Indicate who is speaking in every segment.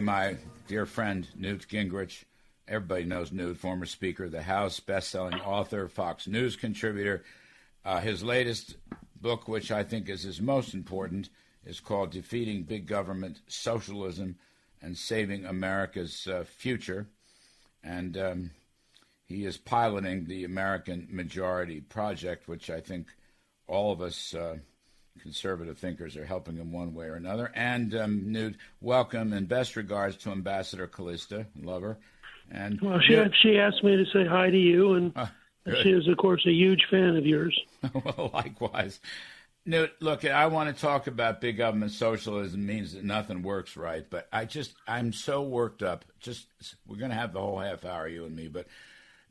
Speaker 1: My dear friend Newt Gingrich, everybody knows Newt, former Speaker of the House, best-selling author, Fox News contributor. Uh, his latest book, which I think is his most important, is called "Defeating Big Government, Socialism, and Saving America's uh, Future," and um, he is piloting the American Majority Project, which I think all of us. Uh, conservative thinkers are helping him one way or another. And um, Newt, welcome and best regards to Ambassador Callista, lover. And
Speaker 2: well, she she asked me to say hi to you, and uh, she is, of course, a huge fan of yours.
Speaker 1: well, likewise. Newt, look, I want to talk about big government socialism means that nothing works right, but I just I'm so worked up. Just we're going to have the whole half hour, you and me, but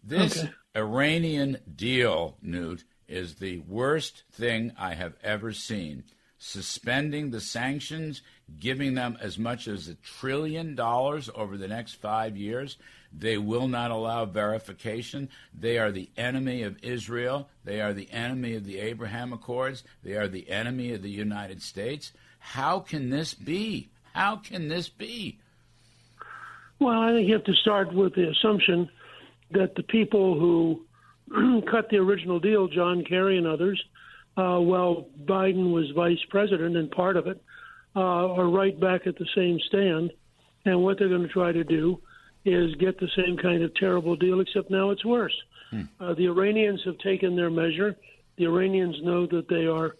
Speaker 1: this okay. Iranian deal, Newt, is the worst thing I have ever seen. Suspending the sanctions, giving them as much as a trillion dollars over the next five years. They will not allow verification. They are the enemy of Israel. They are the enemy of the Abraham Accords. They are the enemy of the United States. How can this be? How can this be?
Speaker 2: Well, I think you have to start with the assumption that the people who cut the original deal, John Kerry and others, uh, while Biden was vice president and part of it, uh, are right back at the same stand. And what they're going to try to do is get the same kind of terrible deal, except now it's worse. Hmm. Uh, the Iranians have taken their measure. The Iranians know that they are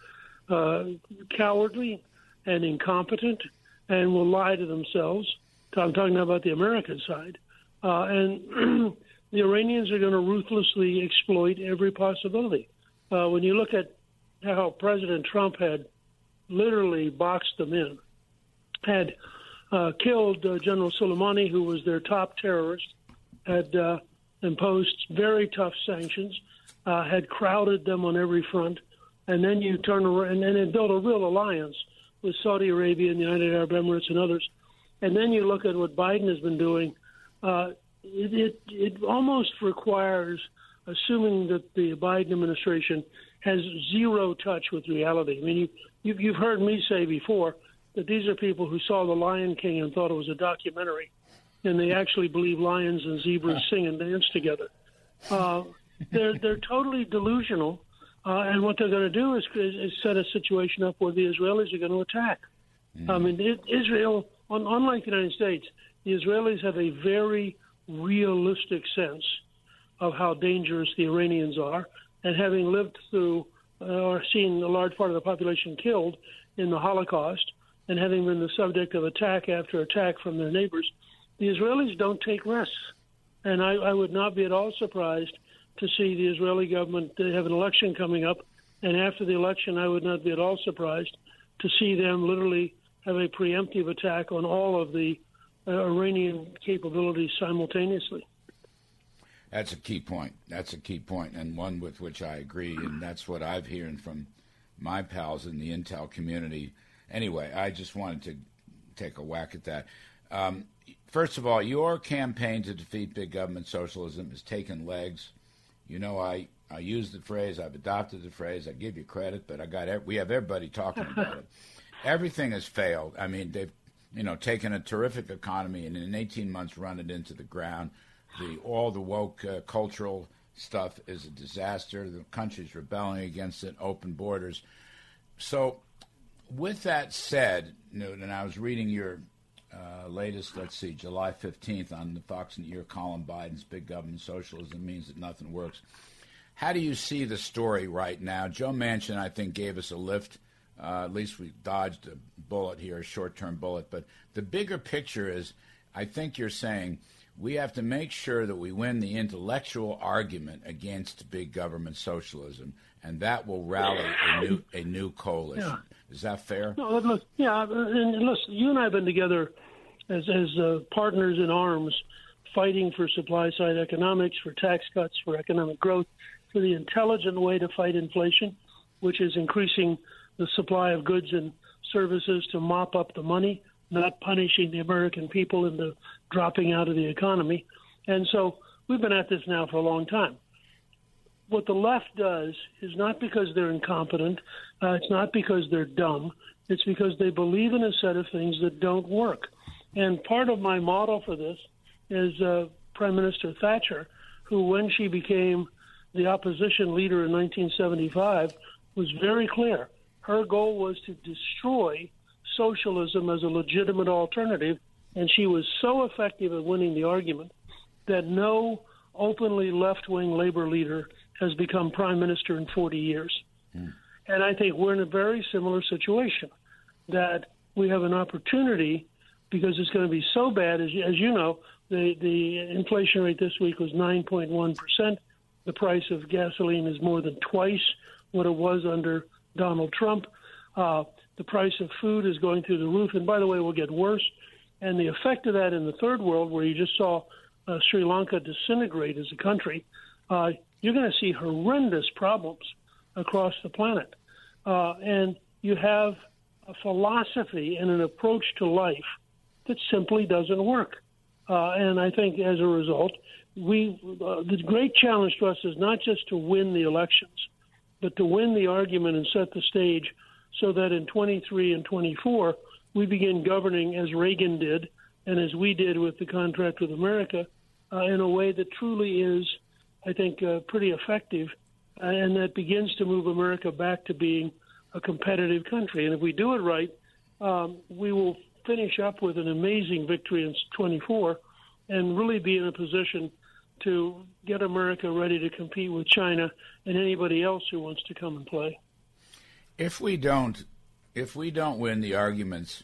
Speaker 2: uh, cowardly and incompetent and will lie to themselves. I'm talking about the American side. Uh, and the Iranians are going to ruthlessly exploit every possibility. Uh, when you look at how President Trump had literally boxed them in, had uh, killed uh, General Soleimani, who was their top terrorist, had uh, imposed very tough sanctions, uh, had crowded them on every front, and then you turn around and then built a real alliance with Saudi Arabia and the United Arab Emirates and others. And then you look at what Biden has been doing. Uh, it, it, it almost requires assuming that the Biden administration has zero touch with reality. I mean, you, you, you've heard me say before that these are people who saw The Lion King and thought it was a documentary, and they actually believe lions and zebras sing and dance together. Uh, they're they're totally delusional, uh, and what they're going to do is, is, is set a situation up where the Israelis are going to attack. Mm. I mean, it, Israel, on, unlike the United States, the Israelis have a very realistic sense of how dangerous the Iranians are, and having lived through uh, or seen a large part of the population killed in the Holocaust, and having been the subject of attack after attack from their neighbors, the Israelis don't take risks. And I, I would not be at all surprised to see the Israeli government have an election coming up, and after the election, I would not be at all surprised to see them literally have a preemptive attack on all of the Iranian capabilities simultaneously.
Speaker 1: That's a key point. That's a key point, and one with which I agree, and that's what I've hearing from my pals in the intel community. Anyway, I just wanted to take a whack at that. Um, first of all, your campaign to defeat big government socialism has taken legs. You know, I I use the phrase, I've adopted the phrase. I give you credit, but I got we have everybody talking about it. Everything has failed. I mean, they've you know, taken a terrific economy and in 18 months run it into the ground. The all the woke uh, cultural stuff is a disaster. The country's rebelling against it. Open borders. So, with that said, Newton, I was reading your uh, latest, let's see, July 15th on the Fox and Ear column Biden's big government socialism means that nothing works. How do you see the story right now? Joe Manchin, I think, gave us a lift uh, at least we dodged a bullet here, a short term bullet. But the bigger picture is I think you're saying we have to make sure that we win the intellectual argument against big government socialism, and that will rally a new, a new coalition. Yeah. Is that fair?
Speaker 2: No, look, yeah, and listen, you and I have been together as, as uh, partners in arms, fighting for supply side economics, for tax cuts, for economic growth, for the intelligent way to fight inflation, which is increasing the supply of goods and services to mop up the money, not punishing the American people into dropping out of the economy. And so we've been at this now for a long time. What the left does is not because they're incompetent, uh, it's not because they're dumb, it's because they believe in a set of things that don't work. And part of my model for this is uh, Prime Minister Thatcher, who, when she became the opposition leader in 1975, was very clear. Her goal was to destroy socialism as a legitimate alternative, and she was so effective at winning the argument that no openly left wing labor leader has become prime minister in 40 years. Mm. And I think we're in a very similar situation that we have an opportunity because it's going to be so bad. As, as you know, the, the inflation rate this week was 9.1%. The price of gasoline is more than twice what it was under Donald Trump. Uh, the price of food is going through the roof. And by the way, will get worse. And the effect of that in the third world, where you just saw uh, Sri Lanka disintegrate as a country, uh, you're going to see horrendous problems across the planet. Uh, and you have a philosophy and an approach to life that simply doesn't work. Uh, and I think as a result, we uh, the great challenge to us is not just to win the elections, but to win the argument and set the stage so that in 23 and 24 we begin governing as Reagan did and as we did with the contract with America uh, in a way that truly is, I think, uh, pretty effective uh, and that begins to move America back to being a competitive country. And if we do it right, um, we will finish up with an amazing victory in 24 and really be in a position to get America ready to compete with China and anybody else who wants to come and play.
Speaker 1: If we don't, if we don't win the arguments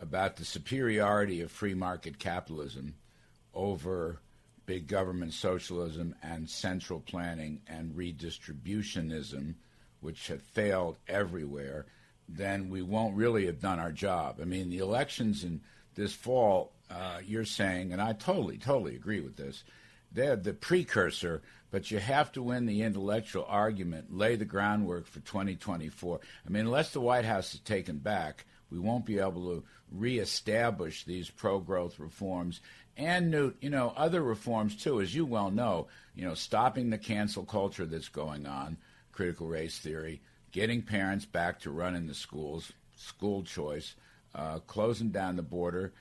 Speaker 1: about the superiority of free market capitalism over big government socialism and central planning and redistributionism, which have failed everywhere, then we won't really have done our job. I mean, the elections in this fall, uh, you're saying, and I totally, totally agree with this, they're the precursor, but you have to win the intellectual argument, lay the groundwork for 2024. I mean, unless the White House is taken back, we won't be able to reestablish these pro growth reforms and Newt, you know, other reforms too, as you well know, you know, stopping the cancel culture that's going on, critical race theory, getting parents back to running the schools, school choice, uh, closing down the border,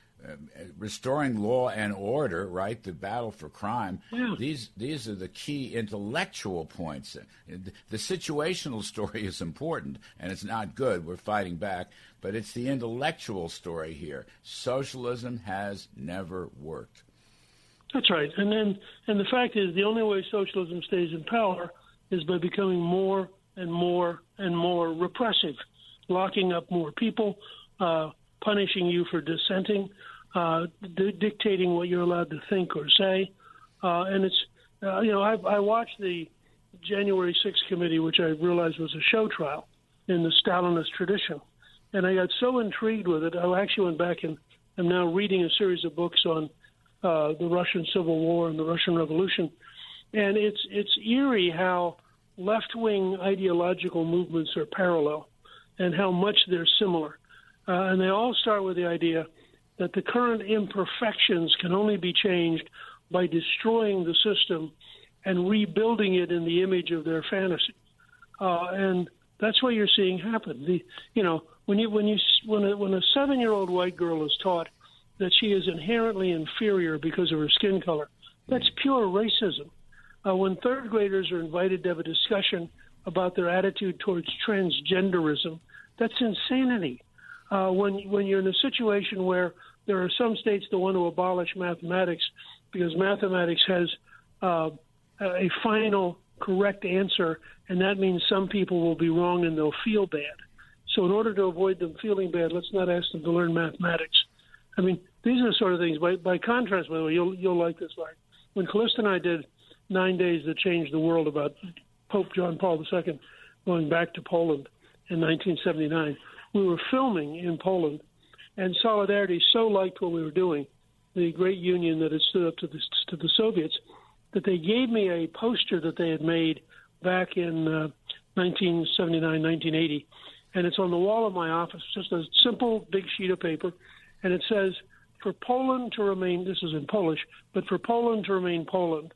Speaker 1: restoring law and order, right? The battle for crime. Yeah. These these are the key intellectual points. The situational story is important, and it's not good. We're fighting back, but it's the intellectual story here. Socialism has never worked.
Speaker 2: That's right, and then and the fact is, the only way socialism stays in power is by becoming more and more and more repressive, locking up more people. Uh, punishing you for dissenting, uh, d- dictating what you're allowed to think or say. Uh, and it's, uh, you know, I, I watched the January 6th committee, which I realized was a show trial in the Stalinist tradition. And I got so intrigued with it, I actually went back and I'm now reading a series of books on uh, the Russian Civil War and the Russian Revolution. And it's it's eerie how left wing ideological movements are parallel and how much they're similar. Uh, and they all start with the idea that the current imperfections can only be changed by destroying the system and rebuilding it in the image of their fantasy. Uh, and that's what you're seeing happen. The, you know, when you when you when a, when a seven-year-old white girl is taught that she is inherently inferior because of her skin color, that's pure racism. Uh, when third graders are invited to have a discussion about their attitude towards transgenderism, that's insanity uh, when when you're in a situation where there are some states that want to abolish mathematics because mathematics has uh, a final correct answer, and that means some people will be wrong and they'll feel bad. So, in order to avoid them feeling bad, let's not ask them to learn mathematics. I mean, these are the sort of things. By, by contrast, by the way, you'll you'll like this. Like when Callista and I did nine days that changed the world about Pope John Paul II going back to Poland in 1979 we were filming in Poland, and Solidarity so liked what we were doing, the great union that had stood up to the, to the Soviets, that they gave me a poster that they had made back in uh, 1979, 1980, and it's on the wall of my office, just a simple big sheet of paper, and it says, "For Poland to remain," this is in Polish, but for Poland to remain Poland,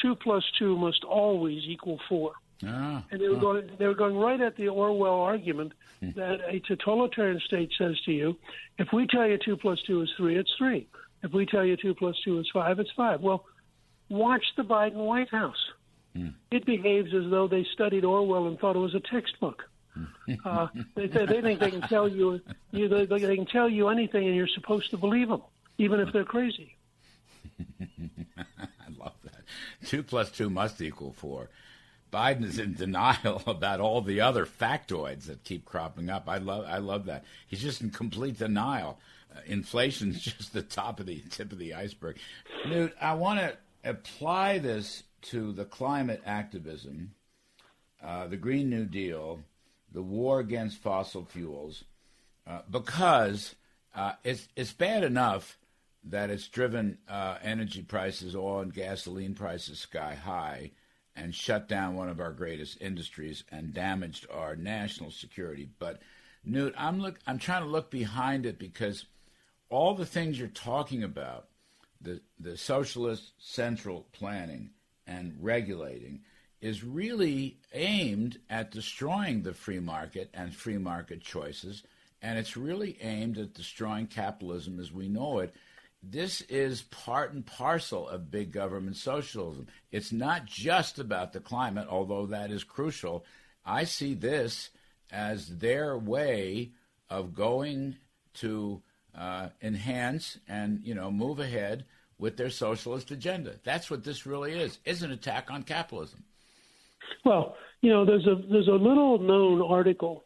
Speaker 2: two plus two must always equal four. Ah, and they were ah. going they were going right at the Orwell argument hmm. that a totalitarian state says to you, if we tell you two plus two is three, it's three. If we tell you two plus two is five, it's five. Well, watch the Biden White House. Hmm. It behaves as though they studied Orwell and thought it was a textbook. Hmm. uh, they, they think they can tell you, you they, they can tell you anything, and you're supposed to believe them, even if they're crazy.
Speaker 1: I love that. Two plus two must equal four. Biden is in denial about all the other factoids that keep cropping up. I love, I love that. He's just in complete denial. Uh, inflation's just the top of the tip of the iceberg. Newt, I want to apply this to the climate activism, uh, the Green New Deal, the war against fossil fuels, uh, because uh, it's it's bad enough that it's driven uh, energy prices, and gasoline prices sky high, and shut down one of our greatest industries and damaged our national security. But Newt, I'm look I'm trying to look behind it because all the things you're talking about, the the socialist central planning and regulating, is really aimed at destroying the free market and free market choices, and it's really aimed at destroying capitalism as we know it this is part and parcel of big government socialism. It's not just about the climate, although that is crucial. I see this as their way of going to uh, enhance and you know move ahead with their socialist agenda. That's what this really is. Is an attack on capitalism.
Speaker 2: Well, you know, there's a there's a little known article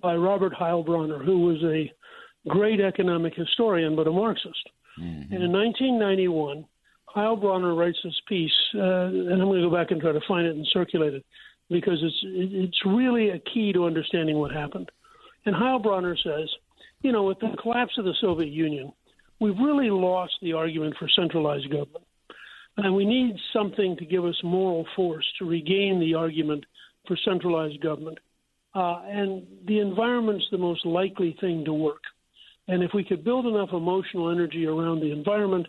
Speaker 2: by Robert Heilbroner, who was a great economic historian but a Marxist Mm-hmm. And in 1991, Heilbroner writes this piece, uh, and I'm going to go back and try to find it and circulate it because it's it's really a key to understanding what happened. And Heilbroner says, you know, with the collapse of the Soviet Union, we've really lost the argument for centralized government. And we need something to give us moral force to regain the argument for centralized government. Uh, and the environment's the most likely thing to work. And if we could build enough emotional energy around the environment,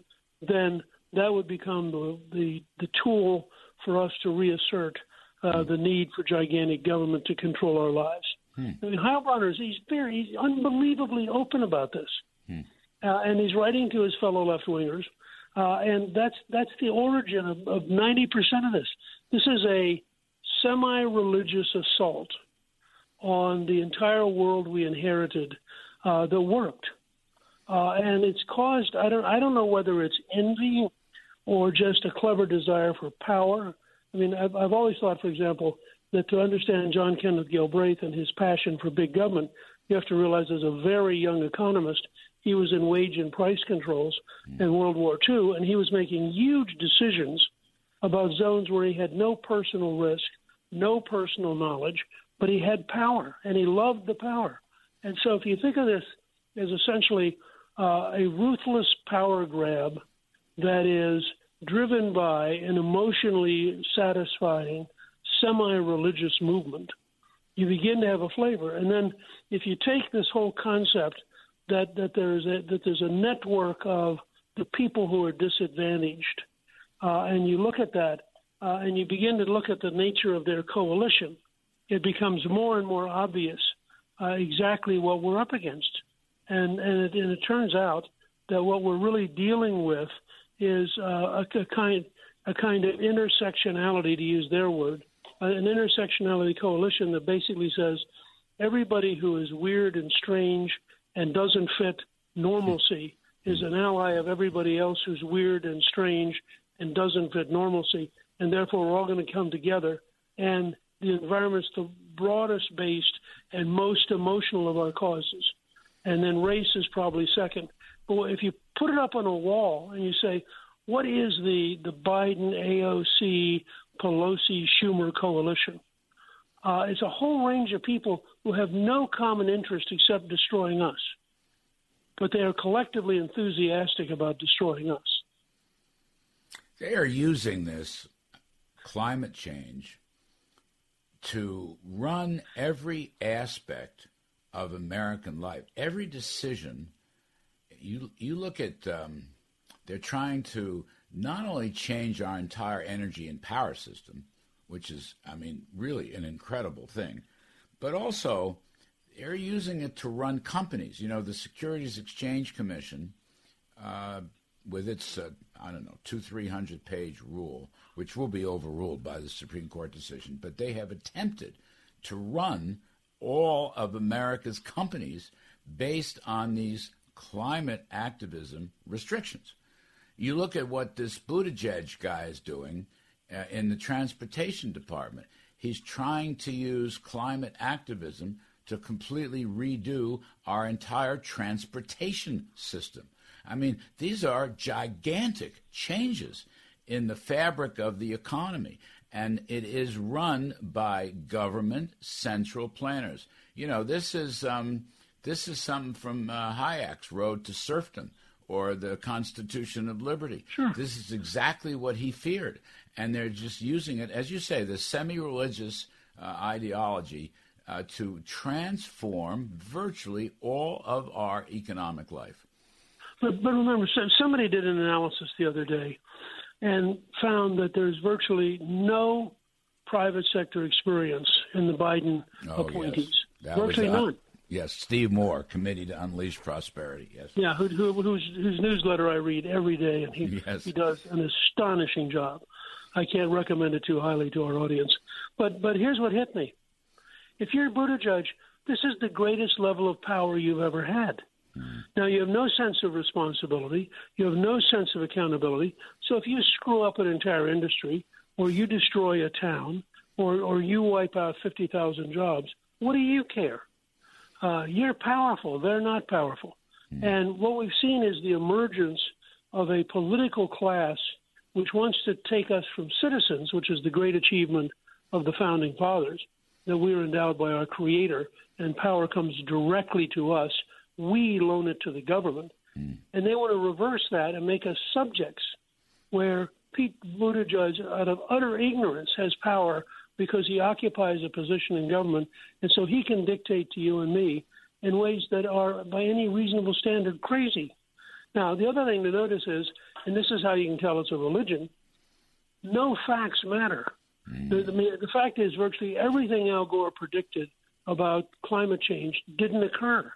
Speaker 2: then that would become the, the, the tool for us to reassert uh, the need for gigantic government to control our lives. Hmm. I mean, Heilbroner, he's very, he's unbelievably open about this. Hmm. Uh, and he's writing to his fellow left wingers. Uh, and that's that's the origin of, of 90% of this. This is a semi religious assault on the entire world we inherited uh, that worked, uh, and it's caused. I don't. I don't know whether it's envy or just a clever desire for power. I mean, I've, I've always thought, for example, that to understand John Kenneth Galbraith and his passion for big government, you have to realize as a very young economist, he was in wage and price controls in World War II, and he was making huge decisions about zones where he had no personal risk, no personal knowledge, but he had power, and he loved the power. And so if you think of this as essentially uh, a ruthless power grab that is driven by an emotionally satisfying semi religious movement, you begin to have a flavor. And then if you take this whole concept that, that, there's, a, that there's a network of the people who are disadvantaged, uh, and you look at that uh, and you begin to look at the nature of their coalition, it becomes more and more obvious uh, exactly what we're up against. And, and, it, and it turns out that what we're really dealing with is uh, a, a, kind, a kind of intersectionality, to use their word, uh, an intersectionality coalition that basically says everybody who is weird and strange and doesn't fit normalcy is an ally of everybody else who's weird and strange and doesn't fit normalcy, and therefore we're all going to come together. And the environment's the broadest based and most emotional of our causes. And then race is probably second. But if you put it up on a wall and you say, what is the, the Biden, AOC, Pelosi, Schumer coalition? Uh, it's a whole range of people who have no common interest except destroying us. But they are collectively enthusiastic about destroying us.
Speaker 1: They are using this climate change to run every aspect of American life, every decision. You you look at um, they're trying to not only change our entire energy and power system, which is, I mean, really an incredible thing. But also, they're using it to run companies. You know, the Securities Exchange Commission, uh, with its, uh, I don't know, two, three hundred page rule, which will be overruled by the Supreme Court decision, but they have attempted to run all of America's companies based on these climate activism restrictions. You look at what this Buttigieg guy is doing uh, in the transportation department. He's trying to use climate activism to completely redo our entire transportation system. I mean, these are gigantic changes in the fabric of the economy, and it is run by government central planners. You know, this is um, this is something from uh, Hayek's Road to Serfdom or the Constitution of Liberty.
Speaker 2: Sure.
Speaker 1: This is exactly what he feared, and they're just using it, as you say, the semi-religious uh, ideology uh, to transform virtually all of our economic life.
Speaker 2: But, but remember, somebody did an analysis the other day and found that there's virtually no private sector experience in the Biden
Speaker 1: oh,
Speaker 2: appointees.
Speaker 1: Yes.
Speaker 2: virtually
Speaker 1: was, uh,
Speaker 2: none.
Speaker 1: Yes, Steve Moore, Committee to Unleash Prosperity. Yes.
Speaker 2: Yeah, who, who, whose, whose newsletter I read every day, and he
Speaker 1: yes.
Speaker 2: he does an astonishing job. I can't recommend it too highly to our audience. But but here's what hit me: if you're Buttigieg, this is the greatest level of power you've ever had. Now you have no sense of responsibility, you have no sense of accountability. So if you screw up an entire industry, or you destroy a town, or or you wipe out fifty thousand jobs, what do you care? Uh, you're powerful. They're not powerful. Mm. And what we've seen is the emergence of a political class which wants to take us from citizens, which is the great achievement of the founding fathers, that we are endowed by our Creator, and power comes directly to us. We loan it to the government. Mm. And they want to reverse that and make us subjects, where Pete Buttigieg, out of utter ignorance, has power because he occupies a position in government, and so he can dictate to you and me in ways that are, by any reasonable standard, crazy. Now, the other thing to notice is, and this is how you can tell it's a religion, no facts matter. Mm. The, the, the fact is, virtually everything Al Gore predicted about climate change didn't occur.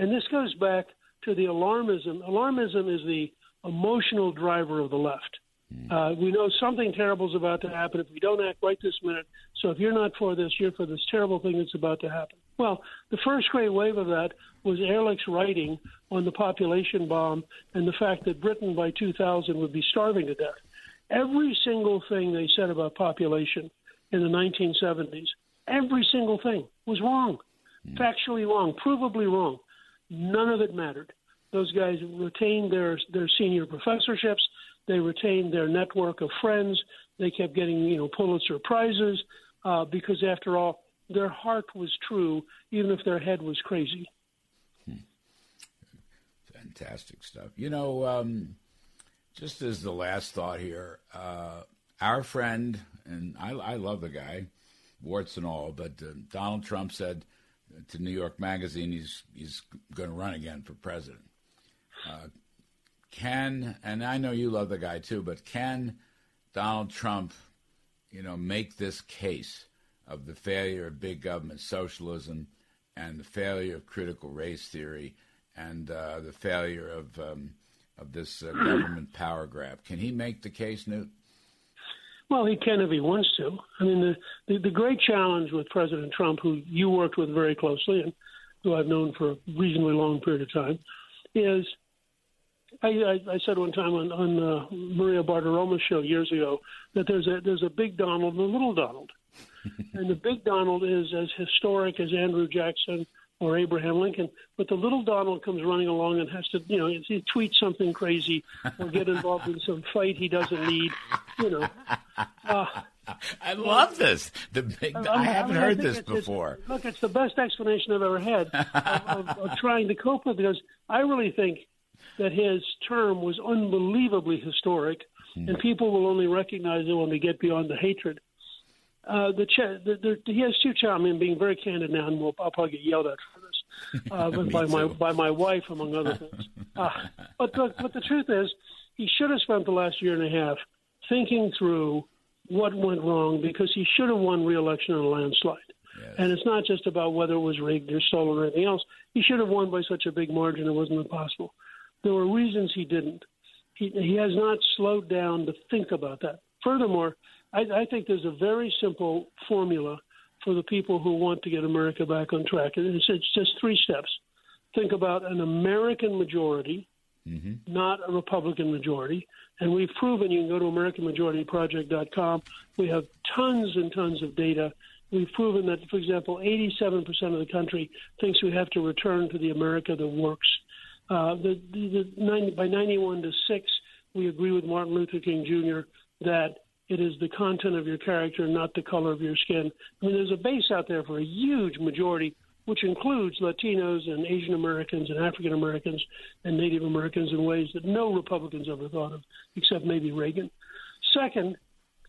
Speaker 2: And this goes back to the alarmism. Alarmism is the emotional driver of the left. Mm. Uh, we know something terrible is about to happen if we don't act right this minute. So if you're not for this, you're for this terrible thing that's about to happen. Well, the first great wave of that was Ehrlich's writing on the population bomb and the fact that Britain by 2000 would be starving to death. Every single thing they said about population in the 1970s, every single thing was wrong, mm. factually wrong, provably wrong. None of it mattered. Those guys retained their their senior professorships. They retained their network of friends. They kept getting, you know, Pulitzer prizes uh, because, after all, their heart was true, even if their head was crazy.
Speaker 1: Fantastic stuff. You know, um, just as the last thought here, uh, our friend, and I, I, love the guy, warts and all, but uh, Donald Trump said to New York Magazine he's he's going to run again for president. Uh, can and I know you love the guy too, but can Donald Trump, you know, make this case of the failure of big government socialism and the failure of critical race theory and uh, the failure of um, of this uh, government power grab? Can he make the case, Newt?
Speaker 2: Well, he can if he wants to. I mean, the, the, the great challenge with President Trump, who you worked with very closely and who I've known for a reasonably long period of time, is I, I, I said one time on, on uh, Maria Bartiromo's show years ago that there's a there's a big Donald and a little Donald, and the big Donald is as historic as Andrew Jackson or Abraham Lincoln, but the little Donald comes running along and has to, you know, he tweets something crazy or get involved in some fight he doesn't need, you know. Uh,
Speaker 1: I love this. The big, I, I haven't I mean, heard I this before.
Speaker 2: It's, look, it's the best explanation I've ever had of, of, of trying to cope with because I really think that his term was unbelievably historic, mm. and people will only recognize it when they get beyond the hatred. Uh, the, ch- the, the, he has two challenges. I mean, being very candid now, and we'll, I'll probably get yelled at for this uh, by my by my wife, among other things. Uh, but the, but the truth is, he should have spent the last year and a half thinking through what went wrong because he should have won re-election in a landslide.
Speaker 1: Yes.
Speaker 2: And it's not just about whether it was rigged or stolen or anything else. He should have won by such a big margin it wasn't impossible. There were reasons he didn't. He, he has not slowed down to think about that. Furthermore, I, I think there's a very simple formula for the people who want to get America back on track. And it's, it's just three steps. Think about an American majority,
Speaker 1: Mm-hmm.
Speaker 2: not a Republican majority. And we've proven you can go to AmericanMajorityProject.com. We have tons and tons of data. We've proven that, for example, 87% of the country thinks we have to return to the America that works. Uh, the, the, the 90, by 91 to 6, we agree with Martin Luther King Jr. that it is the content of your character, not the color of your skin. I mean, there's a base out there for a huge majority, which includes Latinos and Asian Americans and African Americans and Native Americans in ways that no Republicans ever thought of, except maybe Reagan. Second,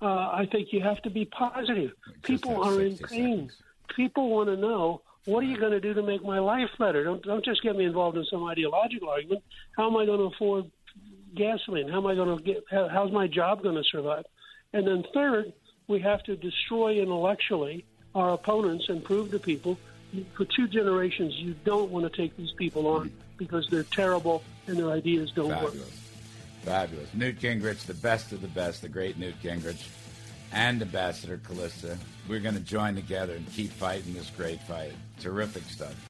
Speaker 2: uh, I think you have to be positive.
Speaker 1: Just
Speaker 2: People are in pain.
Speaker 1: seconds.
Speaker 2: People want to know what are you going to do to make my life better. Don't don't just get me involved in some ideological argument. How am I going to afford gasoline? How am I going to get? How, how's my job going to survive? And then third, we have to destroy intellectually our opponents and prove to people for two generations you don't want to take these people on because they're terrible and their ideas don't work.
Speaker 1: Fabulous. Fabulous. Newt Gingrich, the best of the best, the great Newt Gingrich, and Ambassador Callista. We're going to join together and keep fighting this great fight. Terrific stuff.